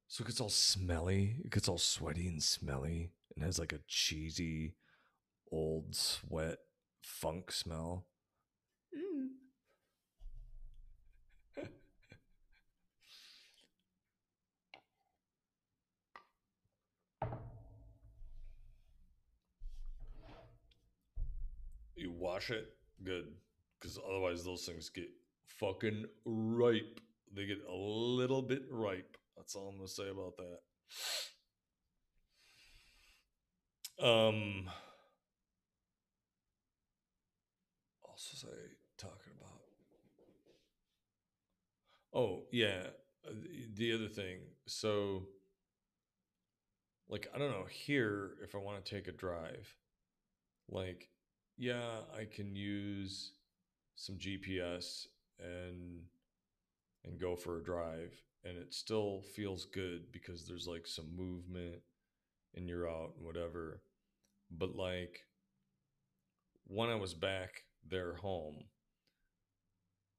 So it gets all smelly. It gets all sweaty and smelly and has like a cheesy, old sweat funk smell. Mm. You wash it good because otherwise those things get fucking ripe. They get a little bit ripe. That's all I'm gonna say about that. Um. Also, say talking about. Oh yeah, uh, the other thing. So, like, I don't know. Here, if I want to take a drive, like yeah, I can use some GPS and and go for a drive and it still feels good because there's like some movement and you're out and whatever. But like when I was back there home,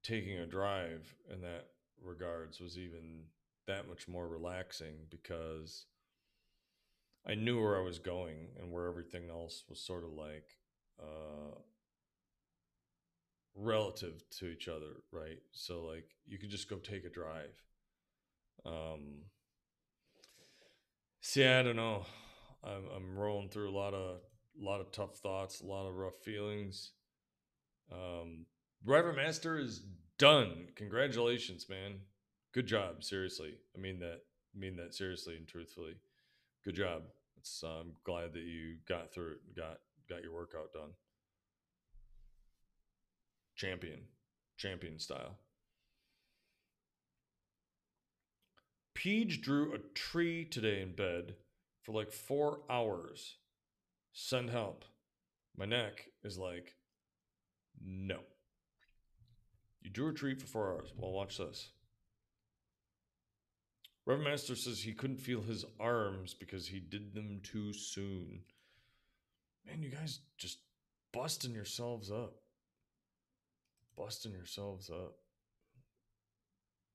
taking a drive in that regards was even that much more relaxing because I knew where I was going and where everything else was sort of like uh, relative to each other, right? So like you could just go take a drive. Um, See, I don't know. I'm I'm rolling through a lot of a lot of tough thoughts, a lot of rough feelings. Um, Driver Master is done. Congratulations, man. Good job. Seriously, I mean that. I mean that seriously and truthfully. Good job. It's, uh, I'm glad that you got through it. Got got your workout done. Champion, champion style. Peach drew a tree today in bed for like four hours. Send help. My neck is like, no. You drew a tree for four hours. Well, watch this. Reverend Master says he couldn't feel his arms because he did them too soon. Man, you guys just busting yourselves up. Busting yourselves up.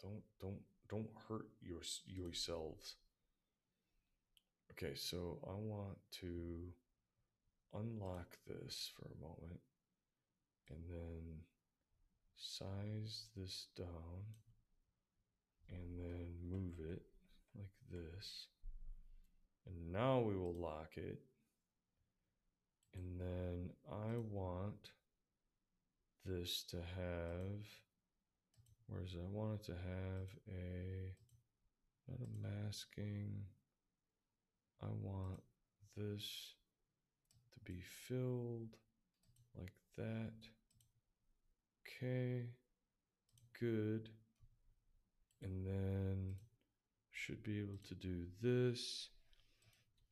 Don't don't don't hurt your yourselves. Okay, so I want to unlock this for a moment and then size this down and then move it like this. And now we will lock it. Then I want this to have, where's? I want it to have a, not a masking. I want this to be filled like that. Okay, good. And then should be able to do this.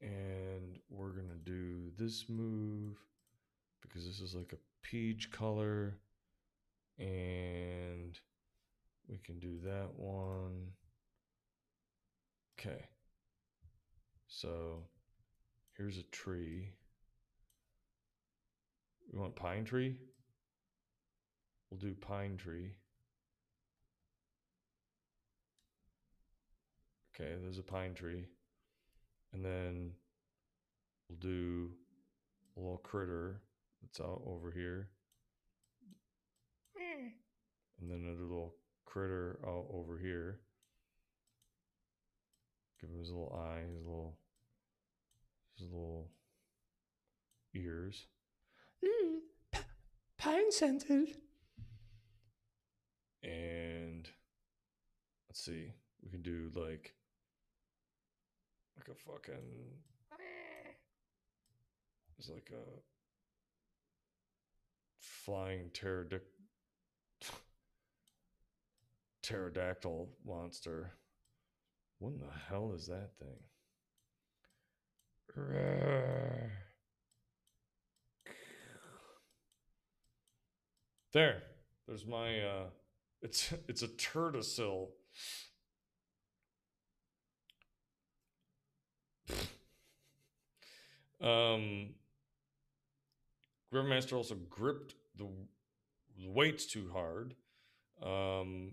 And we're going to do this move because this is like a peach color. And we can do that one. Okay. So here's a tree. We want pine tree? We'll do pine tree. Okay, there's a pine tree. And then we'll do a little critter that's out over here. And then a little critter out over here. Give him his little eye, his little his little ears. Mm, pine scented. And let's see, we can do like like a fucking it's like a flying pterodic pterodactyl monster. What in the hell is that thing? There. There's my uh it's it's a turtocil. Um Grandmaster also gripped the, the weights too hard. Um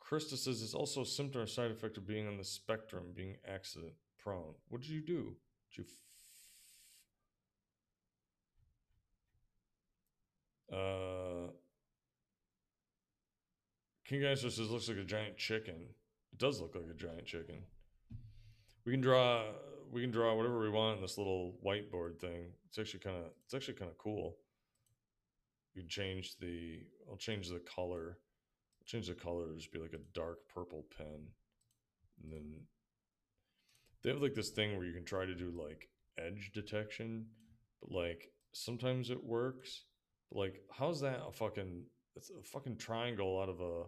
Krista says it's also a symptom or side effect of being on the spectrum, being accident prone. What did you do? Did you f- uh King Gangster says looks like a giant chicken. It does look like a giant chicken. We can draw we can draw whatever we want in this little whiteboard thing. It's actually kind of it's actually kind of cool. You can change the I'll change the color. I'll change the color to just be like a dark purple pen. And then they have like this thing where you can try to do like edge detection, but like sometimes it works. But like how's that a fucking it's a fucking triangle out of a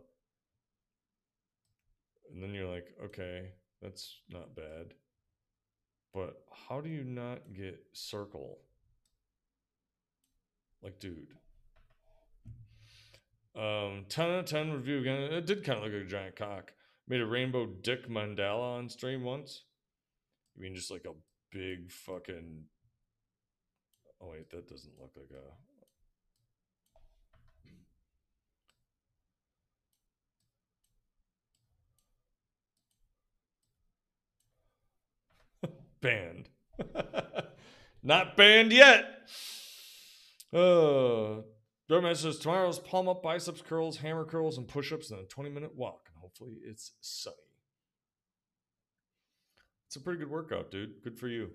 and then you're like, okay, that's not bad. But how do you not get circle? Like, dude. Um, 10 out of 10 review again. It did kind of look like a giant cock. Made a rainbow dick mandala on stream once. You mean just like a big fucking. Oh, wait, that doesn't look like a. banned. <laughs> Not banned yet. Uh, Roman says tomorrow's palm up, biceps curls, hammer curls, and push ups, and a 20 minute walk. And hopefully it's sunny. It's a pretty good workout, dude. Good for you.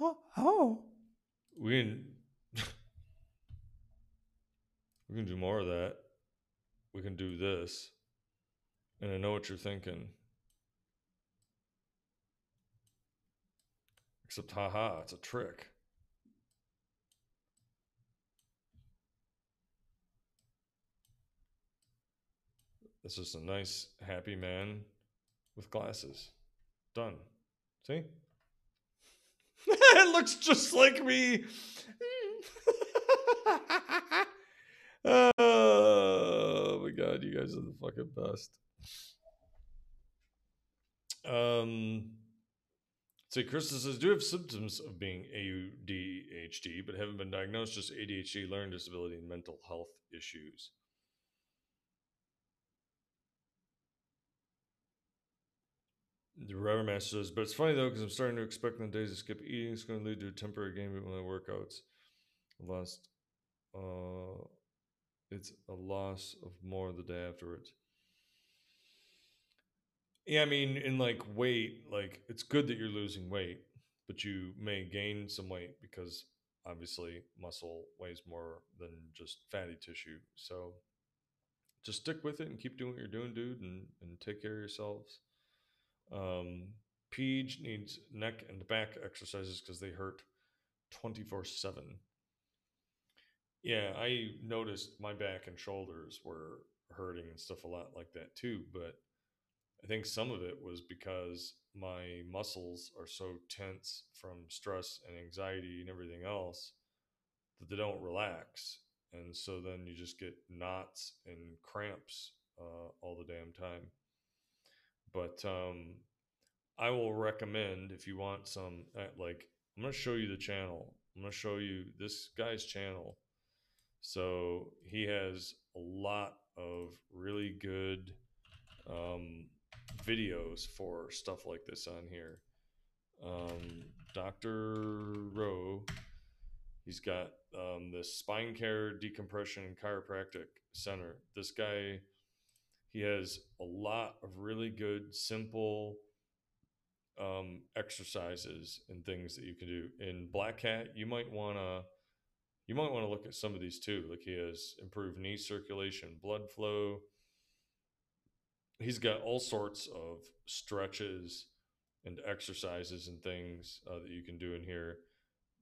oh, <laughs> oh. We can <laughs> we can do more of that. We can do this. And I know what you're thinking. Except haha, it's a trick. It's just a nice, happy man with glasses. Done. See? <laughs> it looks just like me. <laughs> oh my god, you guys are the fucking best. Um, see, Krista says, do have symptoms of being ADHD, but haven't been diagnosed, just ADHD, learning disability, and mental health issues. The Rubber Master says, but it's funny though, because I'm starting to expect the days to skip eating is going to lead to a temporary gain with my workouts. Lost, uh, it's a loss of more the day afterwards. Yeah, I mean, in like weight, like it's good that you're losing weight, but you may gain some weight because obviously muscle weighs more than just fatty tissue. So just stick with it and keep doing what you're doing, dude, and, and take care of yourselves. Um, needs neck and back exercises because they hurt 24 7. Yeah, I noticed my back and shoulders were hurting and stuff a lot like that too, but I think some of it was because my muscles are so tense from stress and anxiety and everything else that they don't relax. And so then you just get knots and cramps uh, all the damn time. But um, I will recommend if you want some, uh, like, I'm going to show you the channel. I'm going to show you this guy's channel. So he has a lot of really good um, videos for stuff like this on here. Um, Dr. Rowe, he's got um, the Spine Care Decompression Chiropractic Center. This guy, he has a lot of really good, simple um, exercises and things that you can do. In Black Cat, you might want to you might want to look at some of these too. Like he has improved knee circulation, blood flow. He's got all sorts of stretches and exercises and things uh, that you can do in here.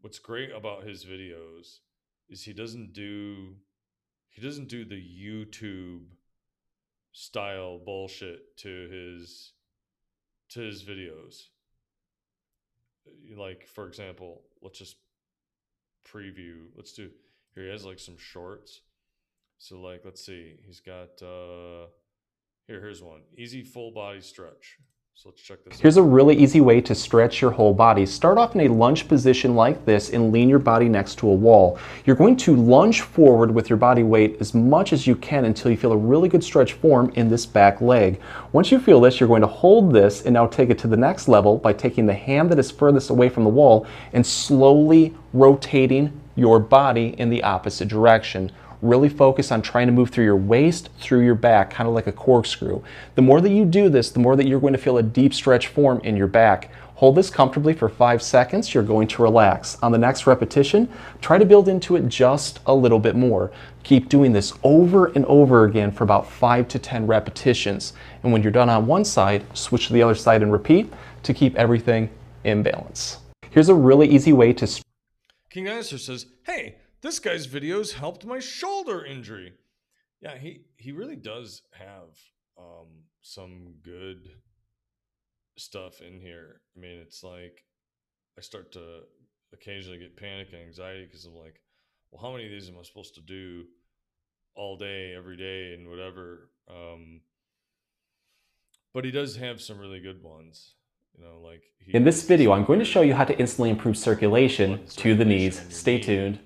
What's great about his videos is he doesn't do he doesn't do the YouTube style bullshit to his to his videos. Like for example, let's just preview. Let's do here. He has like some shorts. So like, let's see. He's got uh here. Here's one. Easy full body stretch. So let's check this Here's out. a really easy way to stretch your whole body. Start off in a lunge position like this and lean your body next to a wall. You're going to lunge forward with your body weight as much as you can until you feel a really good stretch form in this back leg. Once you feel this, you're going to hold this and now take it to the next level by taking the hand that is furthest away from the wall and slowly rotating your body in the opposite direction. Really focus on trying to move through your waist, through your back, kind of like a corkscrew. The more that you do this, the more that you're going to feel a deep stretch form in your back. Hold this comfortably for five seconds. You're going to relax. On the next repetition, try to build into it just a little bit more. Keep doing this over and over again for about five to 10 repetitions. And when you're done on one side, switch to the other side and repeat to keep everything in balance. Here's a really easy way to King Answer says, "Hey, this guy's videos helped my shoulder injury." Yeah, he he really does have um, some good stuff in here. I mean, it's like I start to occasionally get panic and anxiety because I'm like, well, how many of these am I supposed to do all day, every day, and whatever? Um, but he does have some really good ones. You know, like he In this video, I'm going to show you how to instantly improve circulation to the knees. Stay tuned.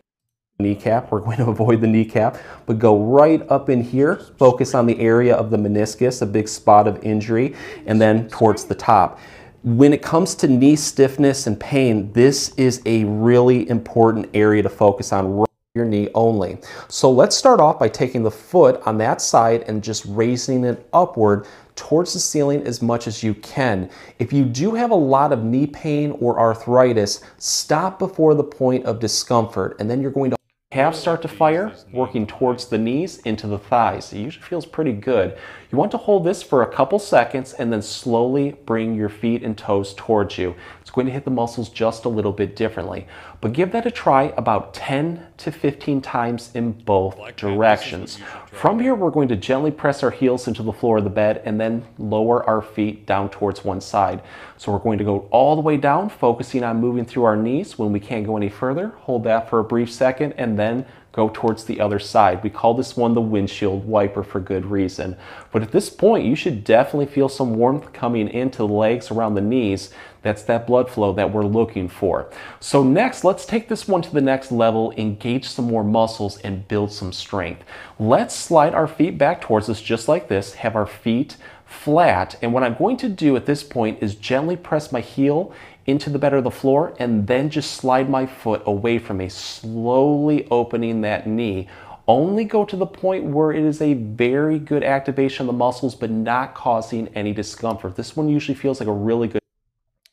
Kneecap, we're going to <laughs> avoid the kneecap, but go right up in here, focus on the area of the meniscus, a big spot of injury, and then towards the top. When it comes to knee stiffness and pain, this is a really important area to focus on your knee only. So let's start off by taking the foot on that side and just raising it upward towards the ceiling as much as you can. If you do have a lot of knee pain or arthritis, stop before the point of discomfort and then you're going to Calves start to fire, working towards the knees into the thighs. It usually feels pretty good. You want to hold this for a couple seconds and then slowly bring your feet and toes towards you. It's going to hit the muscles just a little bit differently. But give that a try about 10 to 15 times in both directions. From here, we're going to gently press our heels into the floor of the bed and then lower our feet down towards one side. So we're going to go all the way down, focusing on moving through our knees. When we can't go any further, hold that for a brief second and then go towards the other side. We call this one the windshield wiper for good reason. But at this point, you should definitely feel some warmth coming into the legs around the knees. That's that blood flow that we're looking for. So next, let's take this one to the next level, engage some more muscles and build some strength. Let's slide our feet back towards us just like this, have our feet flat. And what I'm going to do at this point is gently press my heel into the bed of the floor and then just slide my foot away from me, slowly opening that knee. Only go to the point where it is a very good activation of the muscles, but not causing any discomfort. This one usually feels like a really good.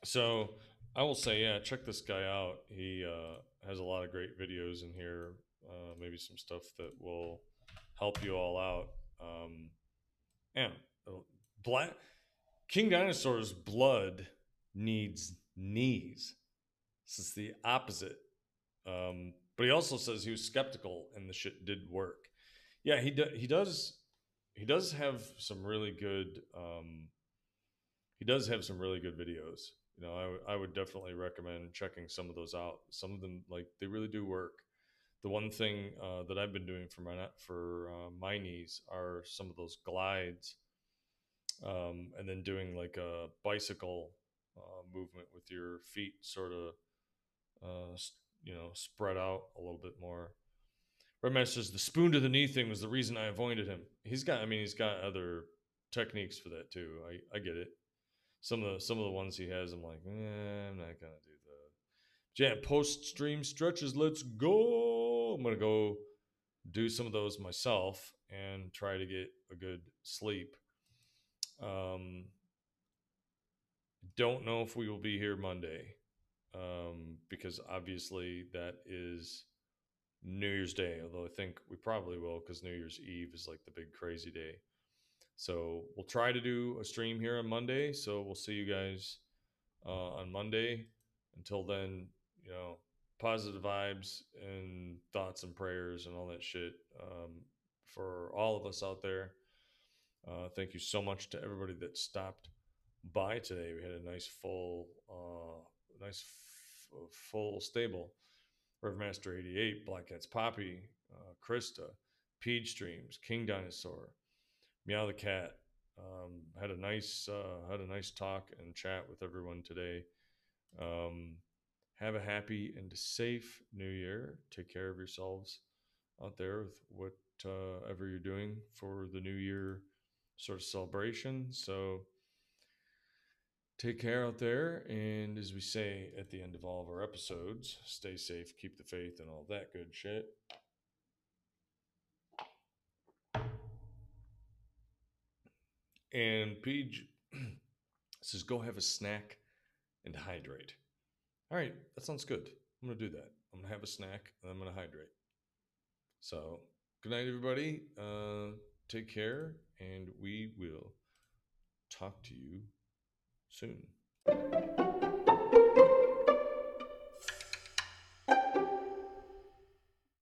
So I will say, yeah, check this guy out. He uh, has a lot of great videos in here. Uh, maybe some stuff that will help you all out. Um, yeah, black King Dinosaur's blood needs knees. This is the opposite. Um, but he also says he was skeptical and the shit did work. Yeah, he do, he does he does have some really good um, he does have some really good videos. You know, I, w- I would definitely recommend checking some of those out. Some of them like they really do work. The one thing uh, that I've been doing for my for uh, my knees are some of those glides, um, and then doing like a bicycle uh, movement with your feet sort of, uh, you know, spread out a little bit more. Redman says the spoon to the knee thing was the reason I avoided him. He's got, I mean, he's got other techniques for that too. I, I get it. Some of the some of the ones he has, I'm like, eh, I'm not gonna do that. Jam post stream stretches. Let's go. I'm gonna go do some of those myself and try to get a good sleep. Um, don't know if we will be here Monday um, because obviously that is New Year's Day. Although I think we probably will because New Year's Eve is like the big crazy day. So we'll try to do a stream here on Monday. So we'll see you guys uh, on Monday. Until then, you know, positive vibes and thoughts and prayers and all that shit um, for all of us out there. Uh, thank you so much to everybody that stopped by today. We had a nice full, uh, nice f- full stable. Master 88, Black Cat's Poppy, uh, Krista, Peach Streams, King Dinosaur, Meow the Cat. Um, had a nice uh, had a nice talk and chat with everyone today. Um, have a happy and safe New Year. Take care of yourselves out there with whatever you're doing for the New Year sort of celebration. So Take care out there. And as we say at the end of all of our episodes, stay safe, keep the faith, and all that good shit. And Page <clears throat> says, go have a snack and hydrate. All right, that sounds good. I'm going to do that. I'm going to have a snack and I'm going to hydrate. So, good night, everybody. Uh, take care, and we will talk to you soon.